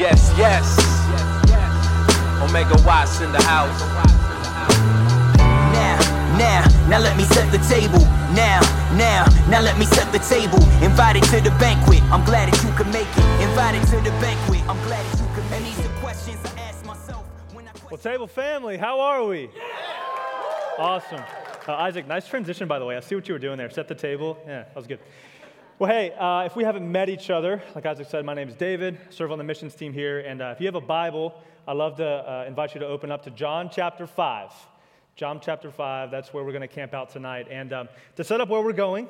Yes, yes. Omega Watts in the house. Now, now, now let me set the table. Now, now, now let me set the table. Invited to the banquet, I'm glad that you could make it. Invited to the banquet, I'm glad that you could make it. These questions I ask myself when I Well, table family, how are we? Awesome. Uh, Isaac, nice transition, by the way. I see what you were doing there. Set the table. Yeah, that was good. Well, hey, uh, if we haven't met each other, like Isaac said, my name is David, I serve on the missions team here. And uh, if you have a Bible, I'd love to uh, invite you to open up to John chapter 5. John chapter 5, that's where we're going to camp out tonight. And um, to set up where we're going,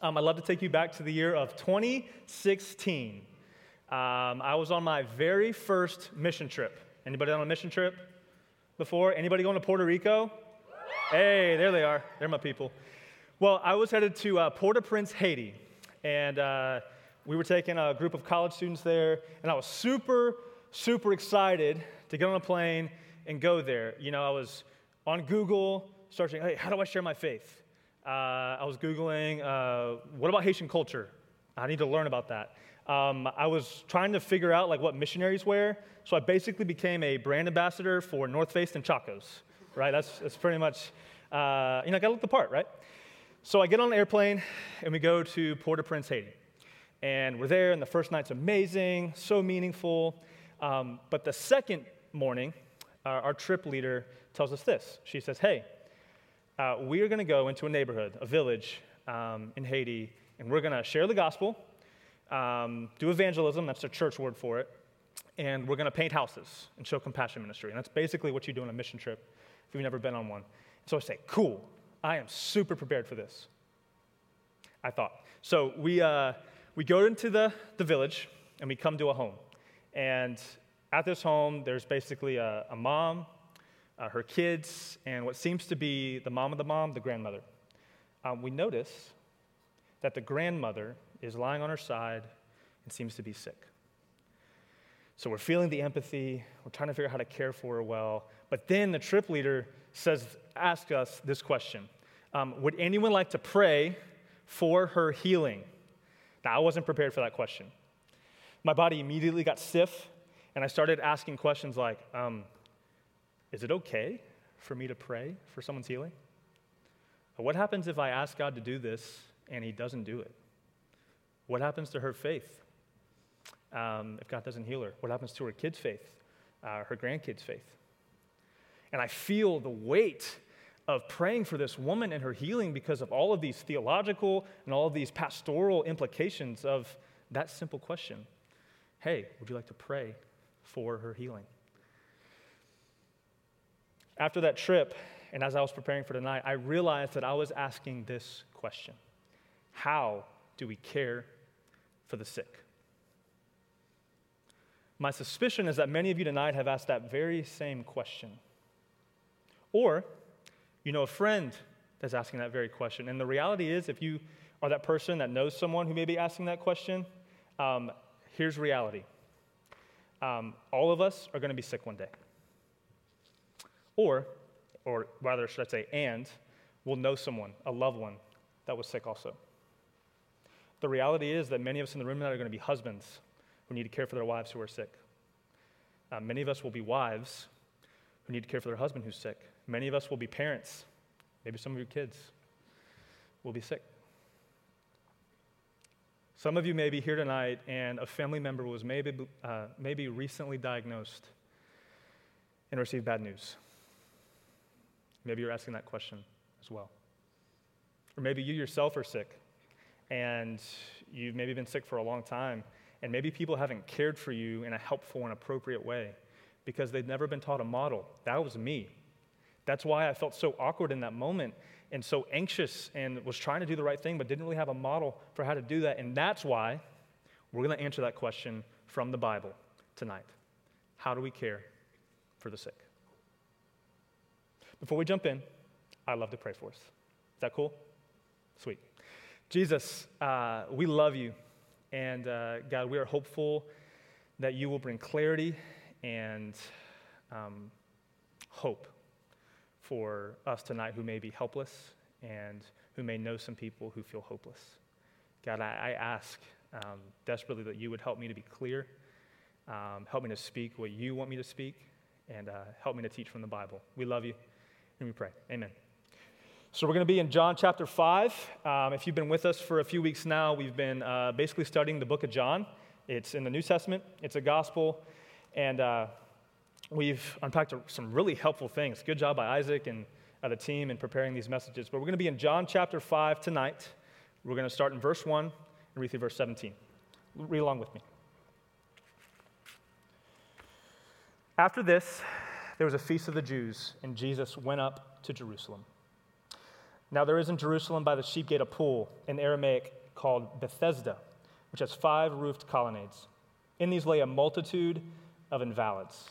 um, I'd love to take you back to the year of 2016. Um, I was on my very first mission trip. Anybody on a mission trip before? Anybody going to Puerto Rico? Hey, there they are. They're my people. Well, I was headed to uh, Port-au-Prince, Haiti, and uh, we were taking a group of college students there, and I was super, super excited to get on a plane and go there. You know, I was on Google searching, hey, how do I share my faith? Uh, I was Googling, uh, what about Haitian culture? I need to learn about that. Um, I was trying to figure out like what missionaries wear, so I basically became a brand ambassador for North Face and Chacos, right? That's, that's pretty much, uh, you know, I gotta look the part, right? So I get on an airplane and we go to Port-au-Prince, Haiti. And we're there, and the first night's amazing, so meaningful. Um, but the second morning, our, our trip leader tells us this. She says, Hey, uh, we are going to go into a neighborhood, a village um, in Haiti, and we're going to share the gospel, um, do evangelism, that's the church word for it, and we're going to paint houses and show compassion ministry. And that's basically what you do on a mission trip if you've never been on one. So I say, Cool, I am super prepared for this. I thought. So we, uh, we go into the, the village and we come to a home. And at this home, there's basically a, a mom, uh, her kids, and what seems to be the mom of the mom, the grandmother. Um, we notice that the grandmother is lying on her side and seems to be sick. So we're feeling the empathy, we're trying to figure out how to care for her well. But then the trip leader says, ask us this question um, Would anyone like to pray for her healing? Now, I wasn't prepared for that question. My body immediately got stiff, and I started asking questions like um, Is it okay for me to pray for someone's healing? What happens if I ask God to do this and He doesn't do it? What happens to her faith um, if God doesn't heal her? What happens to her kids' faith, uh, her grandkids' faith? And I feel the weight of praying for this woman and her healing because of all of these theological and all of these pastoral implications of that simple question Hey, would you like to pray for her healing? After that trip, and as I was preparing for tonight, I realized that I was asking this question How do we care for the sick? My suspicion is that many of you tonight have asked that very same question. Or you know a friend that's asking that very question. And the reality is, if you are that person that knows someone who may be asking that question, um, here's reality. Um, all of us are going to be sick one day. Or, or rather, should I say, and we'll know someone, a loved one, that was sick also. The reality is that many of us in the room tonight are going to be husbands who need to care for their wives who are sick. Uh, many of us will be wives who need to care for their husband who's sick. Many of us will be parents. Maybe some of your kids will be sick. Some of you may be here tonight and a family member was maybe, uh, maybe recently diagnosed and received bad news. Maybe you're asking that question as well. Or maybe you yourself are sick and you've maybe been sick for a long time, and maybe people haven't cared for you in a helpful and appropriate way because they've never been taught a model. That was me. That's why I felt so awkward in that moment and so anxious and was trying to do the right thing, but didn't really have a model for how to do that. And that's why we're going to answer that question from the Bible tonight. How do we care for the sick? Before we jump in, I'd love to pray for us. Is that cool? Sweet. Jesus, uh, we love you. And uh, God, we are hopeful that you will bring clarity and um, hope for us tonight who may be helpless and who may know some people who feel hopeless. God, I, I ask um, desperately that you would help me to be clear Um, help me to speak what you want me to speak, and uh, help me to teach from the Bible. We love you, and we pray. Amen. So, we're going to be in John chapter 5. Um, if you've been with us for a few weeks now, we've been uh, basically studying the book of John. It's in the New Testament, it's a gospel, and uh, we've unpacked some really helpful things. Good job by Isaac and uh, the team in preparing these messages. But we're going to be in John chapter 5 tonight. We're going to start in verse 1 and read through verse 17. Read along with me. After this, there was a feast of the Jews, and Jesus went up to Jerusalem. Now, there is in Jerusalem by the sheep gate a pool in Aramaic called Bethesda, which has five roofed colonnades. In these lay a multitude of invalids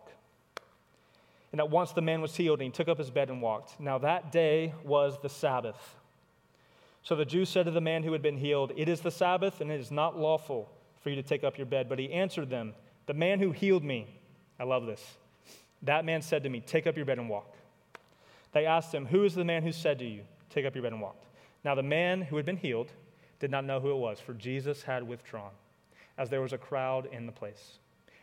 And at once the man was healed, and he took up his bed and walked. Now that day was the Sabbath. So the Jews said to the man who had been healed, It is the Sabbath, and it is not lawful for you to take up your bed. But he answered them, The man who healed me, I love this. That man said to me, Take up your bed and walk. They asked him, Who is the man who said to you, Take up your bed and walk? Now, the man who had been healed did not know who it was, for Jesus had withdrawn, as there was a crowd in the place.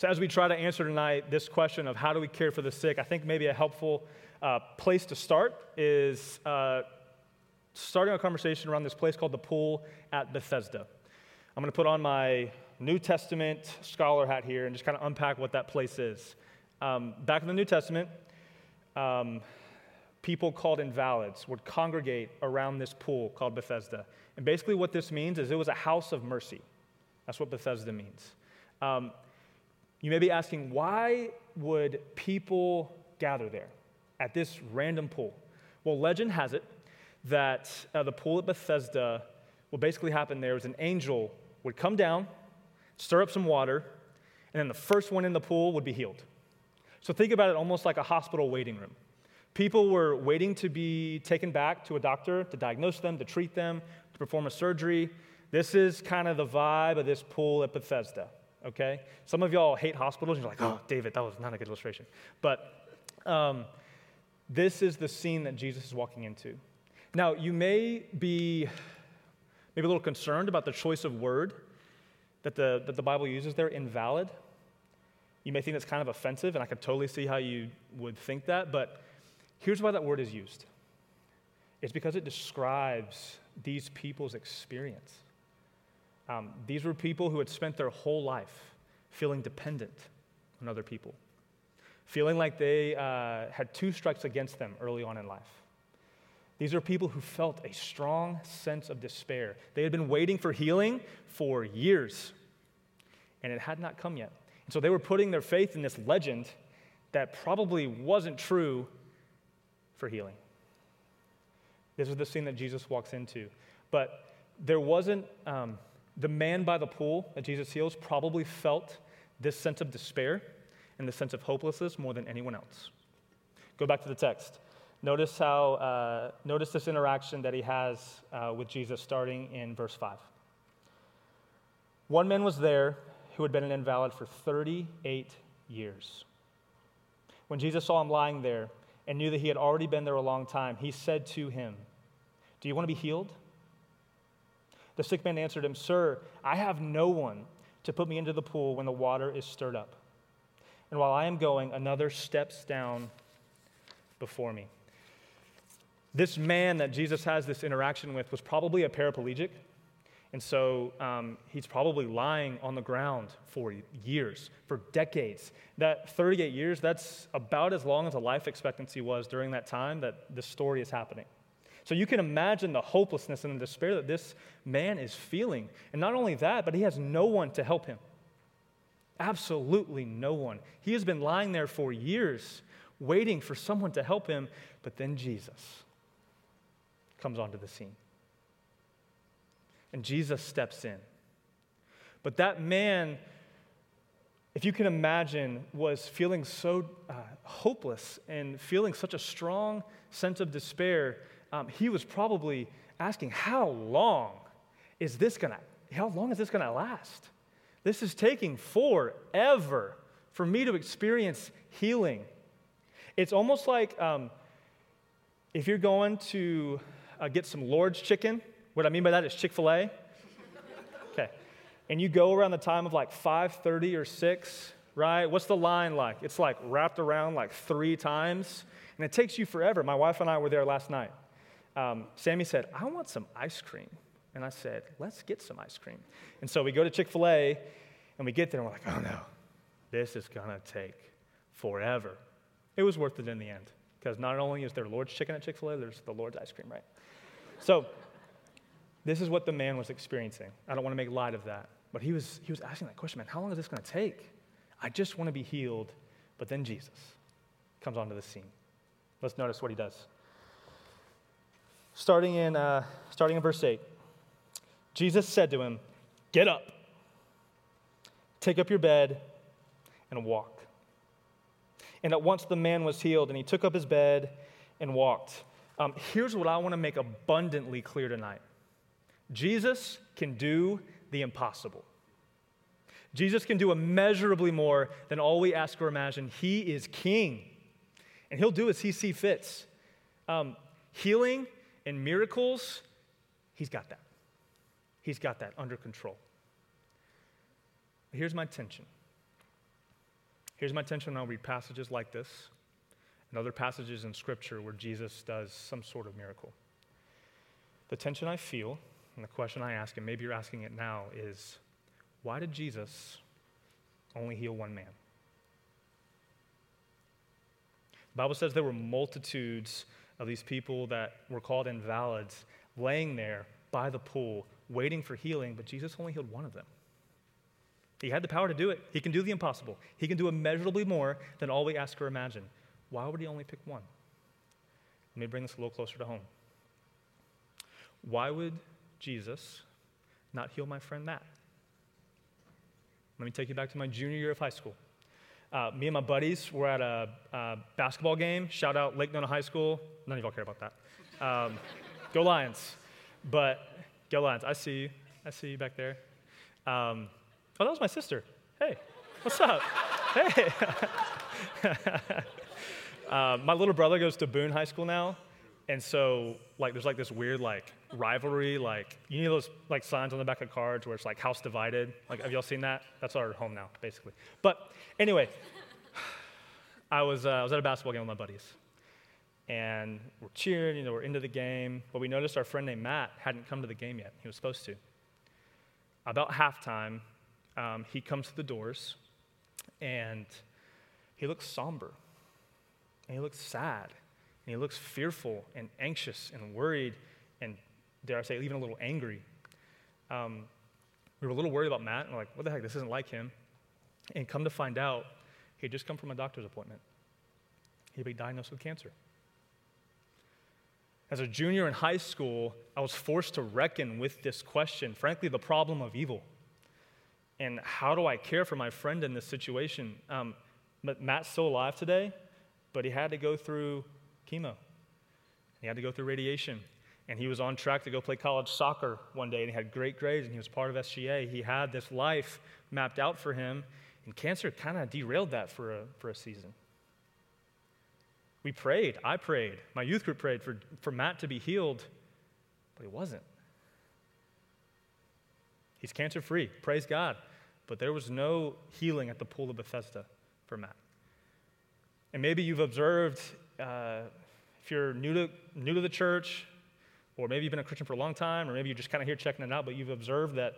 So, as we try to answer tonight this question of how do we care for the sick, I think maybe a helpful uh, place to start is uh, starting a conversation around this place called the pool at Bethesda. I'm going to put on my New Testament scholar hat here and just kind of unpack what that place is. Um, back in the New Testament, um, people called invalids would congregate around this pool called Bethesda. And basically, what this means is it was a house of mercy. That's what Bethesda means. Um, you may be asking, why would people gather there at this random pool? Well, legend has it that uh, the pool at Bethesda, what basically happened there was an angel would come down, stir up some water, and then the first one in the pool would be healed. So think about it almost like a hospital waiting room. People were waiting to be taken back to a doctor to diagnose them, to treat them, to perform a surgery. This is kind of the vibe of this pool at Bethesda, okay? Some of y'all hate hospitals. And you're like, oh, David, that was not a good illustration. But um, this is the scene that Jesus is walking into. Now, you may be maybe a little concerned about the choice of word that the, that the Bible uses there, invalid. You may think that's kind of offensive, and I could totally see how you would think that, but Here's why that word is used it's because it describes these people's experience. Um, these were people who had spent their whole life feeling dependent on other people, feeling like they uh, had two strikes against them early on in life. These are people who felt a strong sense of despair. They had been waiting for healing for years, and it had not come yet. And so they were putting their faith in this legend that probably wasn't true for healing. This is the scene that Jesus walks into. But there wasn't, um, the man by the pool that Jesus heals probably felt this sense of despair and the sense of hopelessness more than anyone else. Go back to the text. Notice how, uh, notice this interaction that he has uh, with Jesus starting in verse 5. One man was there who had been an invalid for 38 years. When Jesus saw him lying there, and knew that he had already been there a long time, he said to him, Do you want to be healed? The sick man answered him, Sir, I have no one to put me into the pool when the water is stirred up. And while I am going, another steps down before me. This man that Jesus has this interaction with was probably a paraplegic. And so um, he's probably lying on the ground for years, for decades. That 38 years, that's about as long as a life expectancy was during that time that this story is happening. So you can imagine the hopelessness and the despair that this man is feeling. And not only that, but he has no one to help him. Absolutely no one. He has been lying there for years, waiting for someone to help him, but then Jesus comes onto the scene and Jesus steps in. But that man, if you can imagine, was feeling so uh, hopeless and feeling such a strong sense of despair. Um, he was probably asking, How long is this gonna, how long is this gonna last? This is taking forever for me to experience healing. It's almost like um, if you're going to uh, get some Lord's chicken what I mean by that is Chick fil A. Okay. And you go around the time of like 5:30 or 6, right? What's the line like? It's like wrapped around like three times, and it takes you forever. My wife and I were there last night. Um, Sammy said, I want some ice cream. And I said, let's get some ice cream. And so we go to Chick fil A, and we get there, and we're like, oh no, this is gonna take forever. It was worth it in the end, because not only is there Lord's chicken at Chick fil A, there's the Lord's ice cream, right? So this is what the man was experiencing. I don't want to make light of that. But he was, he was asking that question, man, how long is this to take? I just want to be healed. But then Jesus comes onto the scene. Let's notice what he does. Starting in, uh, starting in verse 8, Jesus said to him, Get up, take up your bed, and walk. And at once the man was healed, and he took up his bed and walked. Um, here's what I want to make abundantly clear tonight Jesus can do the impossible. Jesus can do immeasurably more than all we ask or imagine. He is king, and he'll do as he sees fits. Um, healing and miracles, he's got that. He's got that under control. Here's my tension. Here's my tension when I read passages like this and other passages in Scripture where Jesus does some sort of miracle. The tension I feel and the question I ask, and maybe you're asking it now, is why did Jesus only heal one man? The Bible says there were multitudes of these people that were called invalids laying there by the pool, waiting for healing, but Jesus only healed one of them. He had the power to do it. He can do the impossible. He can do immeasurably more than all we ask or imagine. Why would he only pick one? Let me bring this a little closer to home. Why would Jesus not heal my friend Matt? Let me take you back to my junior year of high school. Uh, me and my buddies were at a, basketball game. Shout out Lake Nona High School. None of y'all care about that. Um, go Lions. But go Lions. I see you. I see you back there. Um, oh, that was my sister. Hey, what's up? hey. uh, my little brother goes to Boone High School now, and so, like, there's like this weird, like, rivalry. Like, you know those, like, signs on the back of cards where it's like house divided? Like, have y'all seen that? That's our home now, basically. But anyway, I was, uh, I was at a basketball game with my buddies. And we're cheering, you know, we're into the game. But we noticed our friend named Matt hadn't come to the game yet. He was supposed to. About halftime, um, he comes to the doors and he looks somber and he looks sad and he looks fearful and anxious and worried and, dare I say, even a little angry. Um, we were a little worried about Matt and we're like, what the heck, this isn't like him. And come to find out, he had just come from a doctor's appointment. He'd been diagnosed with cancer. As a junior in high school, I was forced to reckon with this question, frankly, the problem of evil. And how do I care for my friend in this situation? Um, Matt's still alive today, but he had to go through chemo. He had to go through radiation. And he was on track to go play college soccer one day, and he had great grades, and he was part of SGA. He had this life mapped out for him, and cancer kind of derailed that for a, for a season. We prayed. I prayed. My youth group prayed for, for Matt to be healed, but he wasn't. He's cancer free. Praise God. But there was no healing at the pool of Bethesda for Matt. And maybe you've observed uh, if you're new to, new to the church, or maybe you've been a Christian for a long time, or maybe you're just kind of here checking it out, but you've observed that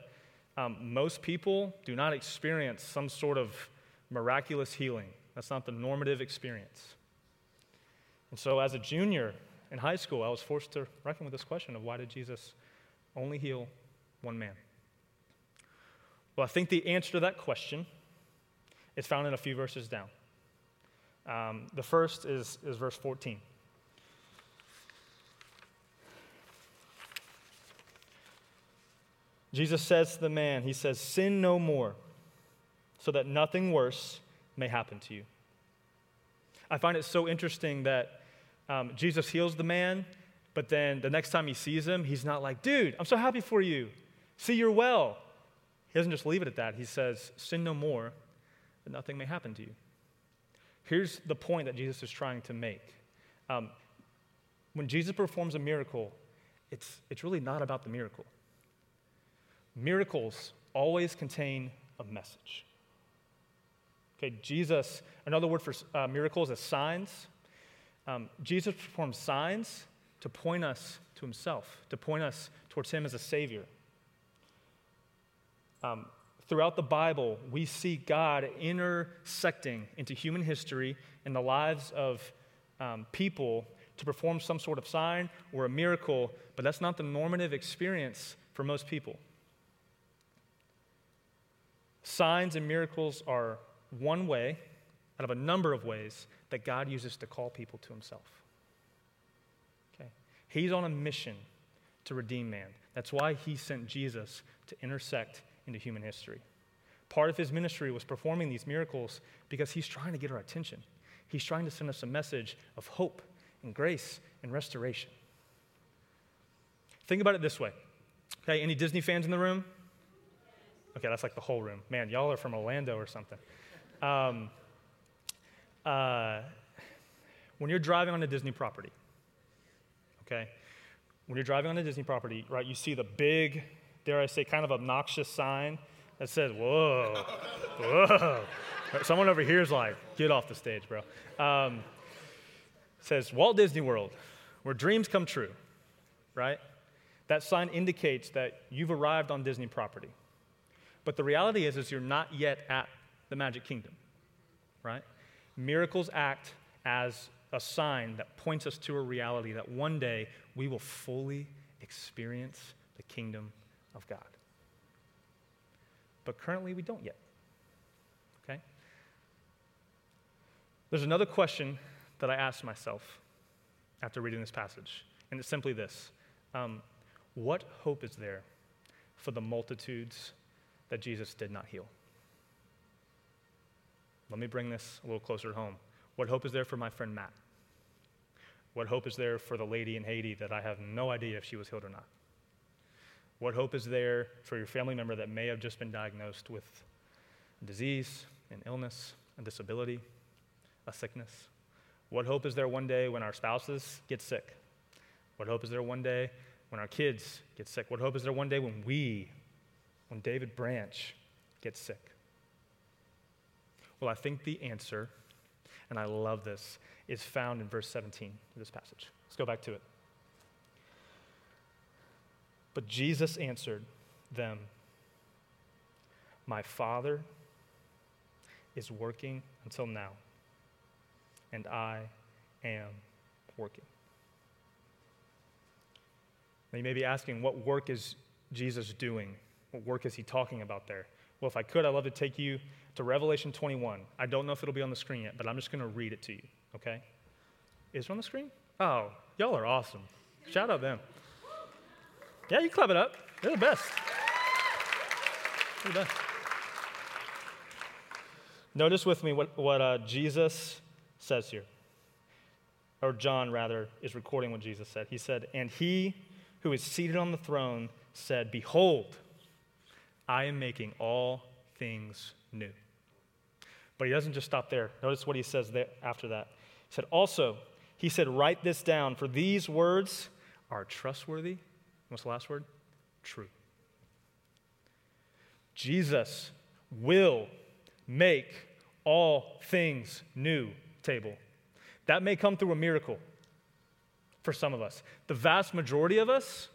um, most people do not experience some sort of miraculous healing. That's not the normative experience. And so, as a junior in high school, I was forced to reckon with this question of why did Jesus only heal one man? Well, I think the answer to that question is found in a few verses down. Um, the first is, is verse 14. Jesus says to the man, He says, Sin no more, so that nothing worse may happen to you. I find it so interesting that um, Jesus heals the man, but then the next time he sees him, he's not like, Dude, I'm so happy for you. See, you're well. He doesn't just leave it at that. He says, Sin no more, that nothing may happen to you. Here's the point that Jesus is trying to make. Um, when Jesus performs a miracle, it's, it's really not about the miracle. Miracles always contain a message. Okay, Jesus, another word for uh, miracles is signs. Um, Jesus performs signs to point us to himself, to point us towards him as a savior. Um, throughout the Bible, we see God intersecting into human history in the lives of um, people to perform some sort of sign or a miracle, but that's not the normative experience for most people. Signs and miracles are one way out of a number of ways that God uses to call people to himself. Okay? He's on a mission to redeem man. That's why he sent Jesus to intersect into human history. Part of his ministry was performing these miracles because he's trying to get our attention. He's trying to send us a message of hope and grace and restoration. Think about it this way. Okay, any Disney fans in the room? Okay, that's like the whole room. Man, y'all are from Orlando or something. Um, uh, when you're driving on a Disney property, okay, when you're driving on a Disney property, right, you see the big, dare I say, kind of obnoxious sign that says, whoa, whoa. Someone over here is like, get off the stage, bro. Um, says Walt Disney World, where dreams come true, right? That sign indicates that you've arrived on Disney property. But the reality is, is you're not yet at the Magic Kingdom, right? Miracles act as a sign that points us to a reality that one day we will fully experience the kingdom of God. But currently we don't yet. Okay? There's another question that I asked myself after reading this passage, and it's simply this um, What hope is there for the multitudes that Jesus did not heal. Let me bring this a little closer home. What hope is there for my friend Matt? What hope is there for the lady in Haiti that I have no idea if she was healed or not? What hope is there for your family member that may have just been diagnosed with a disease, an illness, a disability, a sickness? What hope is there one day when our spouses get sick? What hope is there one day when our kids get sick? What hope is there one day when we when David Branch gets sick? Well, I think the answer, and I love this, is found in verse 17 of this passage. Let's go back to it. But Jesus answered them, My Father is working until now, and I am working. Now you may be asking, what work is Jesus doing? What work is he talking about there? Well, if I could, I'd love to take you to Revelation 21. I don't know if it'll be on the screen yet, but I'm just going to read it to you, okay? Is it on the screen? Oh, y'all are awesome. Shout out them. Yeah, you clap it up. They're the best. They're the best. Notice with me what, what uh, Jesus says here. Or John, rather, is recording what Jesus said. He said, And he who is seated on the throne said, Behold, I am making all things new. But he doesn't just stop there. Notice what he says there after that. He said, Also, he said, Write this down, for these words are trustworthy. What's the last word? True. Jesus will make all things new, table. That may come through a miracle. for some of us. The vast majority of us,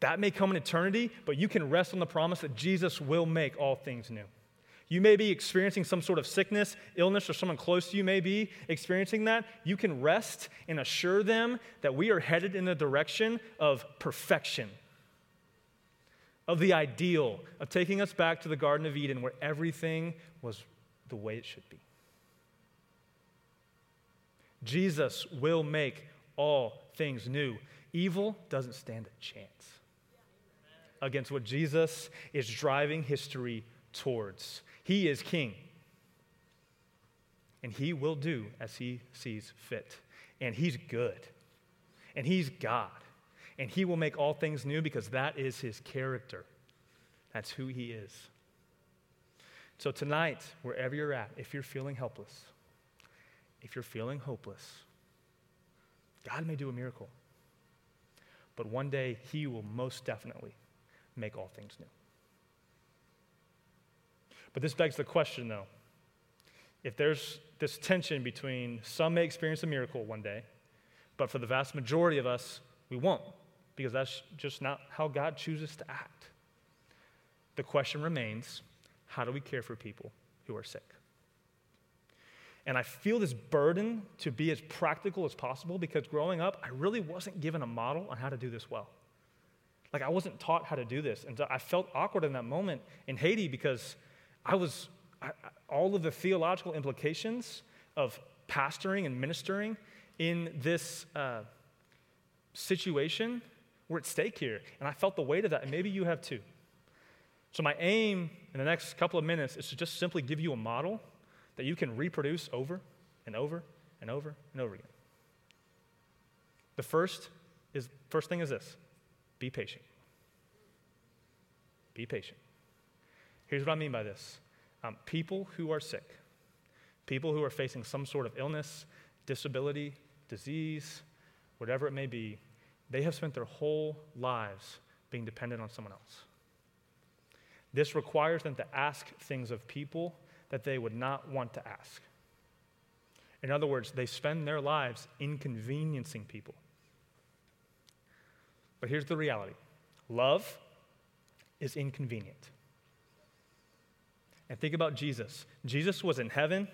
that may come in eternity, but you can rest on the promise that Jesus will make all things new. You may be experiencing some sort of sickness, illness, or someone close to you may be experiencing that. You can rest and assure them that we are headed in the direction of perfection, of the ideal, of taking us back to the Garden of Eden where everything was the way it should be. Jesus will make all things new. Evil doesn't stand a chance against what Jesus is driving history towards. He is king. And he will do as he sees fit. And he's good. And he's God. And he will make all things new because that is his character. That's who he is. So, tonight, wherever you're at, if you're feeling helpless, if you're feeling hopeless, God may do a miracle. But one day, he will most definitely make all things new. But this begs the question, though. If there's this tension between some may experience a miracle one day, but for the vast majority of us, we won't, because that's just not how God chooses to act. The question remains how do we care for people who are sick? And I feel this burden to be as practical as possible because growing up, I really wasn't given a model on how to do this well. Like, I wasn't taught how to do this. And I felt awkward in that moment in Haiti because I was, I, all of the theological implications of pastoring and ministering in this uh, situation were at stake here. And I felt the weight of that, and maybe you have too. So, my aim in the next couple of minutes is to just simply give you a model that you can reproduce over and over and over and over again. The first is first thing is this be patient. Be patient. Here's what I mean by this um, people who are sick, people who are facing some sort of illness, disability, disease, whatever it may be, they have spent their whole lives being dependent on someone else. This requires them to ask things of people that they would not want to ask. In other words, they spend their lives inconveniencing people. But here's the reality love is inconvenient. And think about Jesus. Jesus was in heaven,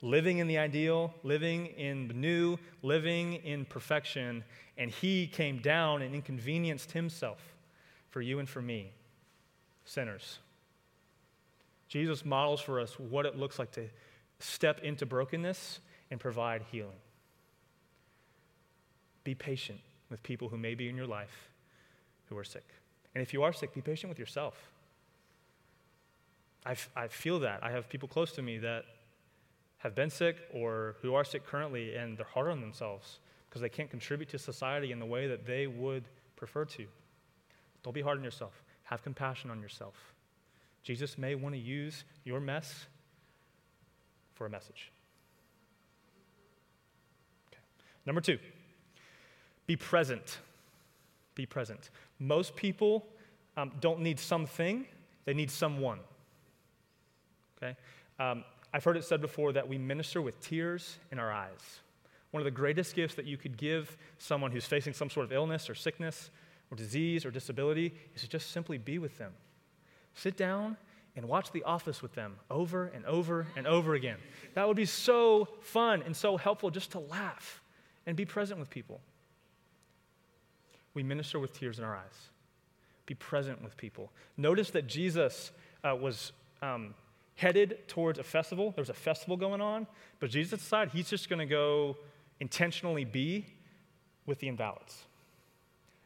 living in the ideal, living in the new, living in perfection, and he came down and inconvenienced himself for you and for me, sinners. Jesus models for us what it looks like to step into brokenness and provide healing. Be patient with people who may be in your life who are sick. And if you are sick, be patient with yourself. I, I feel that. I have people close to me that have been sick or who are sick currently, and they're hard on themselves because they can't contribute to society in the way that they would prefer to. Don't be hard on yourself. Have compassion on yourself. Jesus may want to use your mess for a message. Okay. Number two, be present. Be present. Most people um, don't need something, they need someone. Okay? Um, I've heard it said before that we minister with tears in our eyes. One of the greatest gifts that you could give someone who's facing some sort of illness or sickness or disease or disability is to just simply be with them. Sit down and watch The Office with them over and over and over again. That would be so fun and so helpful just to laugh and be present with people. We minister with tears in our eyes. Be present with people. Notice that Jesus uh, was um, headed towards a festival. There was a festival going on, but Jesus decided he's just going to go intentionally be with the invalids.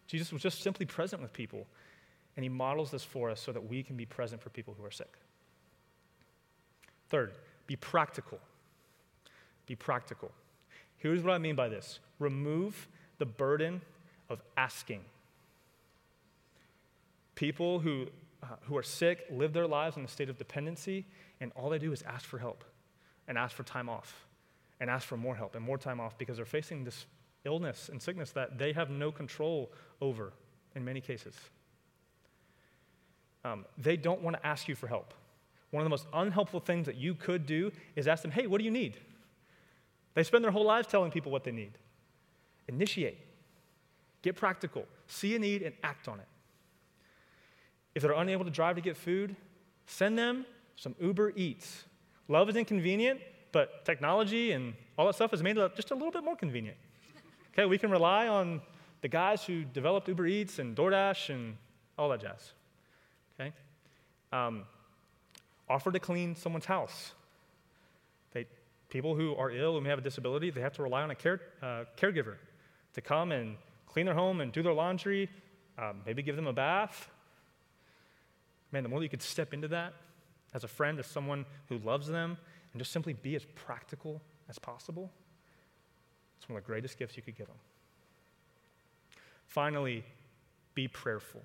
Jesus was just simply present with people, and he models this for us so that we can be present for people who are sick. Third, be practical. Be practical. Here's what I mean by this remove the burden of asking. People who uh, who are sick live their lives in a state of dependency, and all they do is ask for help and ask for time off and ask for more help and more time off because they're facing this illness and sickness that they have no control over in many cases. Um, they don't want to ask you for help. One of the most unhelpful things that you could do is ask them, hey, what do you need? They spend their whole lives telling people what they need. Initiate. Get practical. See a need and act on it. If they're unable to drive to get food, send them some Uber Eats. Love is inconvenient, but technology and all that stuff has made it just a little bit more convenient. Okay, we can rely on the guys who developed Uber Eats and DoorDash and all that jazz. Okay? Um, offer to clean someone's house. They, people who are ill and may have a disability, they have to rely on a care, uh, caregiver to come and clean their home and do their laundry, um, maybe give them a bath. Man, the more you could step into that as a friend, as someone who loves them, and just simply be as practical as possible, it's one of the greatest gifts you could give them. Finally, be prayerful.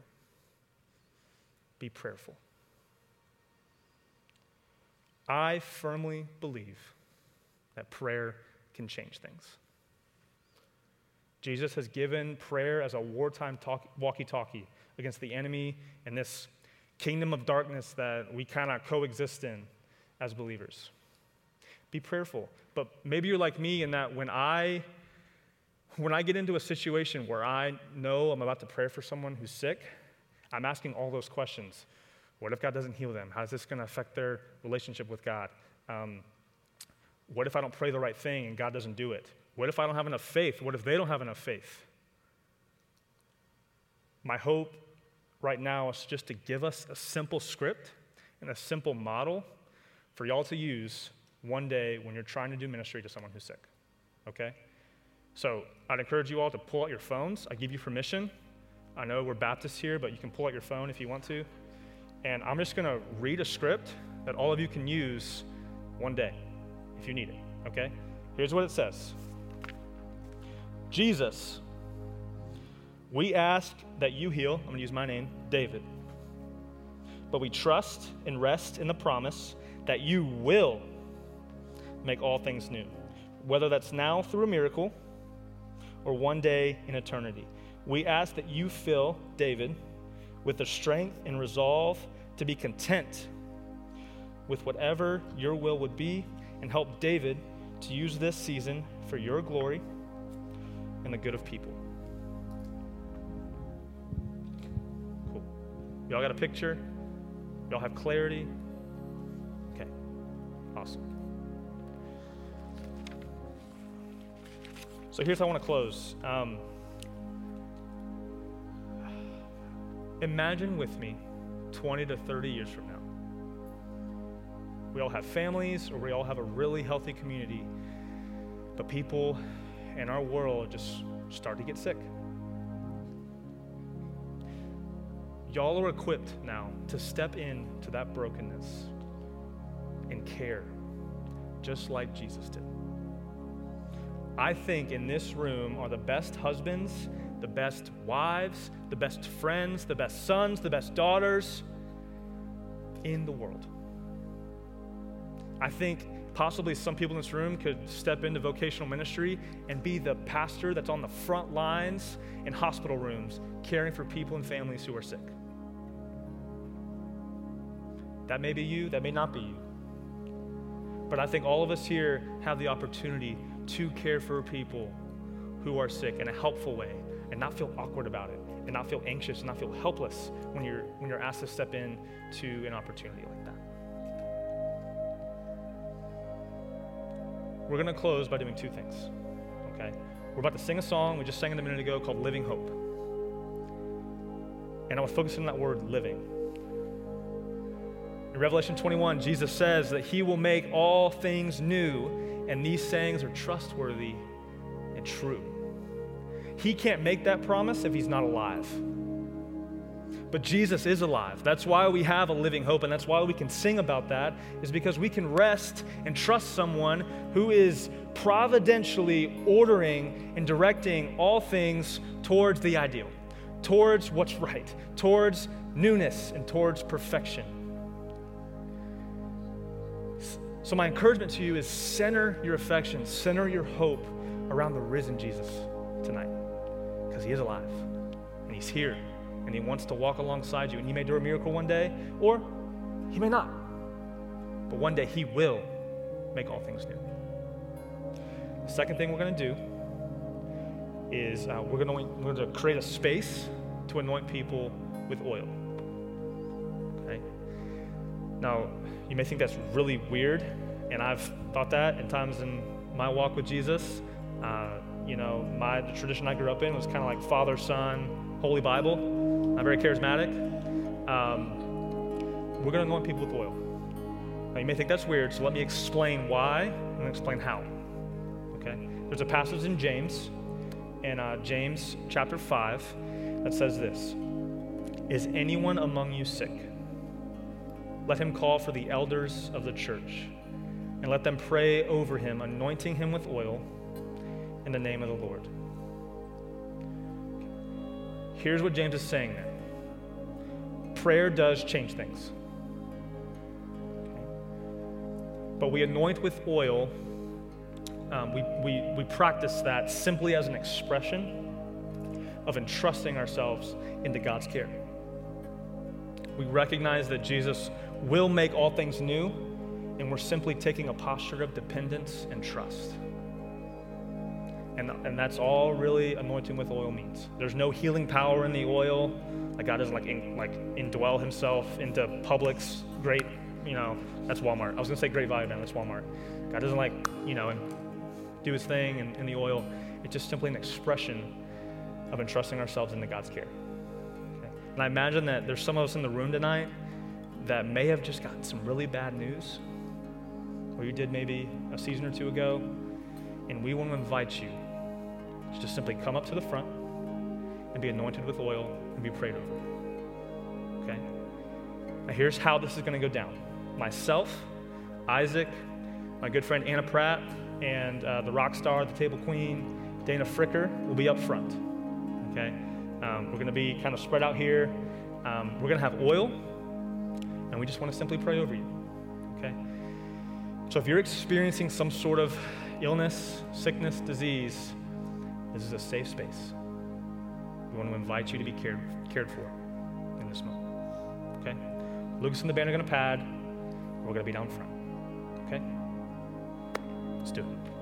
Be prayerful. I firmly believe that prayer can change things. Jesus has given prayer as a wartime walkie talkie against the enemy and this kingdom of darkness that we kind of coexist in as believers. Be prayerful. But maybe you're like me in that when I when I get into a situation where I know I'm about to pray for someone who's sick, I'm asking all those questions. What if God doesn't heal them? How is this going to affect their relationship with God? Um, what if I don't pray the right thing and God doesn't do it? What if I don't have enough faith? What if they don't have enough faith? My hope right now is just to give us a simple script and a simple model for y'all to use one day when you're trying to do ministry to someone who's sick. Okay? So I'd encourage you all to pull out your phones. I give you permission. I know we're Baptists here, but you can pull out your phone if you want to. And I'm just going to read a script that all of you can use one day if you need it. Okay? Here's what it says Jesus, we ask that you heal, I'm going to use my name, David. But we trust and rest in the promise that you will make all things new, whether that's now through a miracle or one day in eternity. We ask that you fill David with the strength and resolve to be content with whatever your will would be and help David to use this season for your glory and the good of people. Y'all got a picture? Y'all have clarity? Okay. Awesome. So here's how I want to close. Um, imagine with me 20 to 30 years from now. We all have families, or we all have a really healthy community, but people in our world just start to get sick. Y'all are equipped now to step into that brokenness and care, just like Jesus did. I think in this room are the best husbands, the best wives, the best friends, the best sons, the best daughters in the world. I think possibly some people in this room could step into vocational ministry and be the pastor that's on the front lines in hospital rooms caring for people and families who are sick. That may be you, that may not be you. But I think all of us here have the opportunity to care for people who are sick in a helpful way and not feel awkward about it and not feel anxious and not feel helpless when you're when you're asked to step in to an opportunity like that. We're going to close by doing two things. Okay? We're about to sing a song we just sang it a minute ago called Living Hope. And I was focusing on that word living. In Revelation 21, Jesus says that he will make all things new and these sayings are trustworthy and true. He can't make that promise if he's not alive. But Jesus is alive. That's why we have a living hope, and that's why we can sing about that, is because we can rest and trust someone who is providentially ordering and directing all things towards the ideal, towards what's right, towards newness, and towards perfection. So, my encouragement to you is center your affection, center your hope around the risen Jesus tonight. Because he is alive and he's here and he wants to walk alongside you. And he may do a miracle one day, or he may not. But one day he will make all things new. The second thing we're going to do is uh, we're going to create a space to anoint people with oil. Now, you may think that's really weird, and I've thought that in times in my walk with Jesus. Uh, you know, my the tradition I grew up in was kind of like Father, Son, Holy Bible. I'm very charismatic. Um, we're going to anoint people with oil. Now, you may think that's weird, so let me explain why and explain how. Okay? There's a passage in James, in uh, James chapter 5, that says this Is anyone among you sick? Let him call for the elders of the church, and let them pray over him, anointing him with oil in the name of the Lord. Here's what James is saying there prayer does change things. But we anoint with oil, um, we, we, we practice that simply as an expression of entrusting ourselves into God's care. We recognize that Jesus will make all things new, and we're simply taking a posture of dependence and trust. And, and that's all really anointing with oil means. There's no healing power in the oil. Like God doesn't like, in, like indwell himself into Publix great you know, that's Walmart. I was gonna say Great Value, man, that's Walmart. God doesn't like, you know, do his thing in, in the oil. It's just simply an expression of entrusting ourselves into God's care. Okay? And I imagine that there's some of us in the room tonight that may have just gotten some really bad news, or you did maybe a season or two ago, and we want to invite you to just simply come up to the front and be anointed with oil and be prayed over. Okay? Now, here's how this is going to go down myself, Isaac, my good friend Anna Pratt, and uh, the rock star, the table queen, Dana Fricker, will be up front. Okay? Um, we're going to be kind of spread out here. Um, we're going to have oil, we just want to simply pray over you. Okay? So if you're experiencing some sort of illness, sickness, disease, this is a safe space. We want to invite you to be cared, cared for in this moment. Okay? Lucas and the band are going to pad. We're going to be down front. Okay? Let's do it.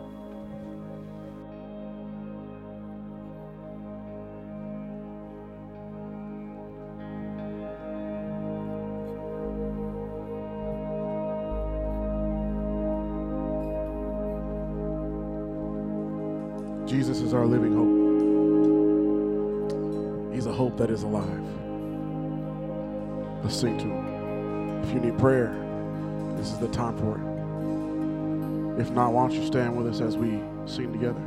Let's sing to him. If you need prayer, this is the time for it. If not, why don't you stand with us as we sing together?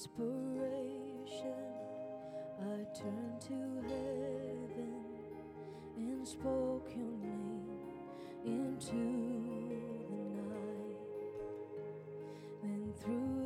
Desperation, I turned to heaven and spoke your name into the night. Then through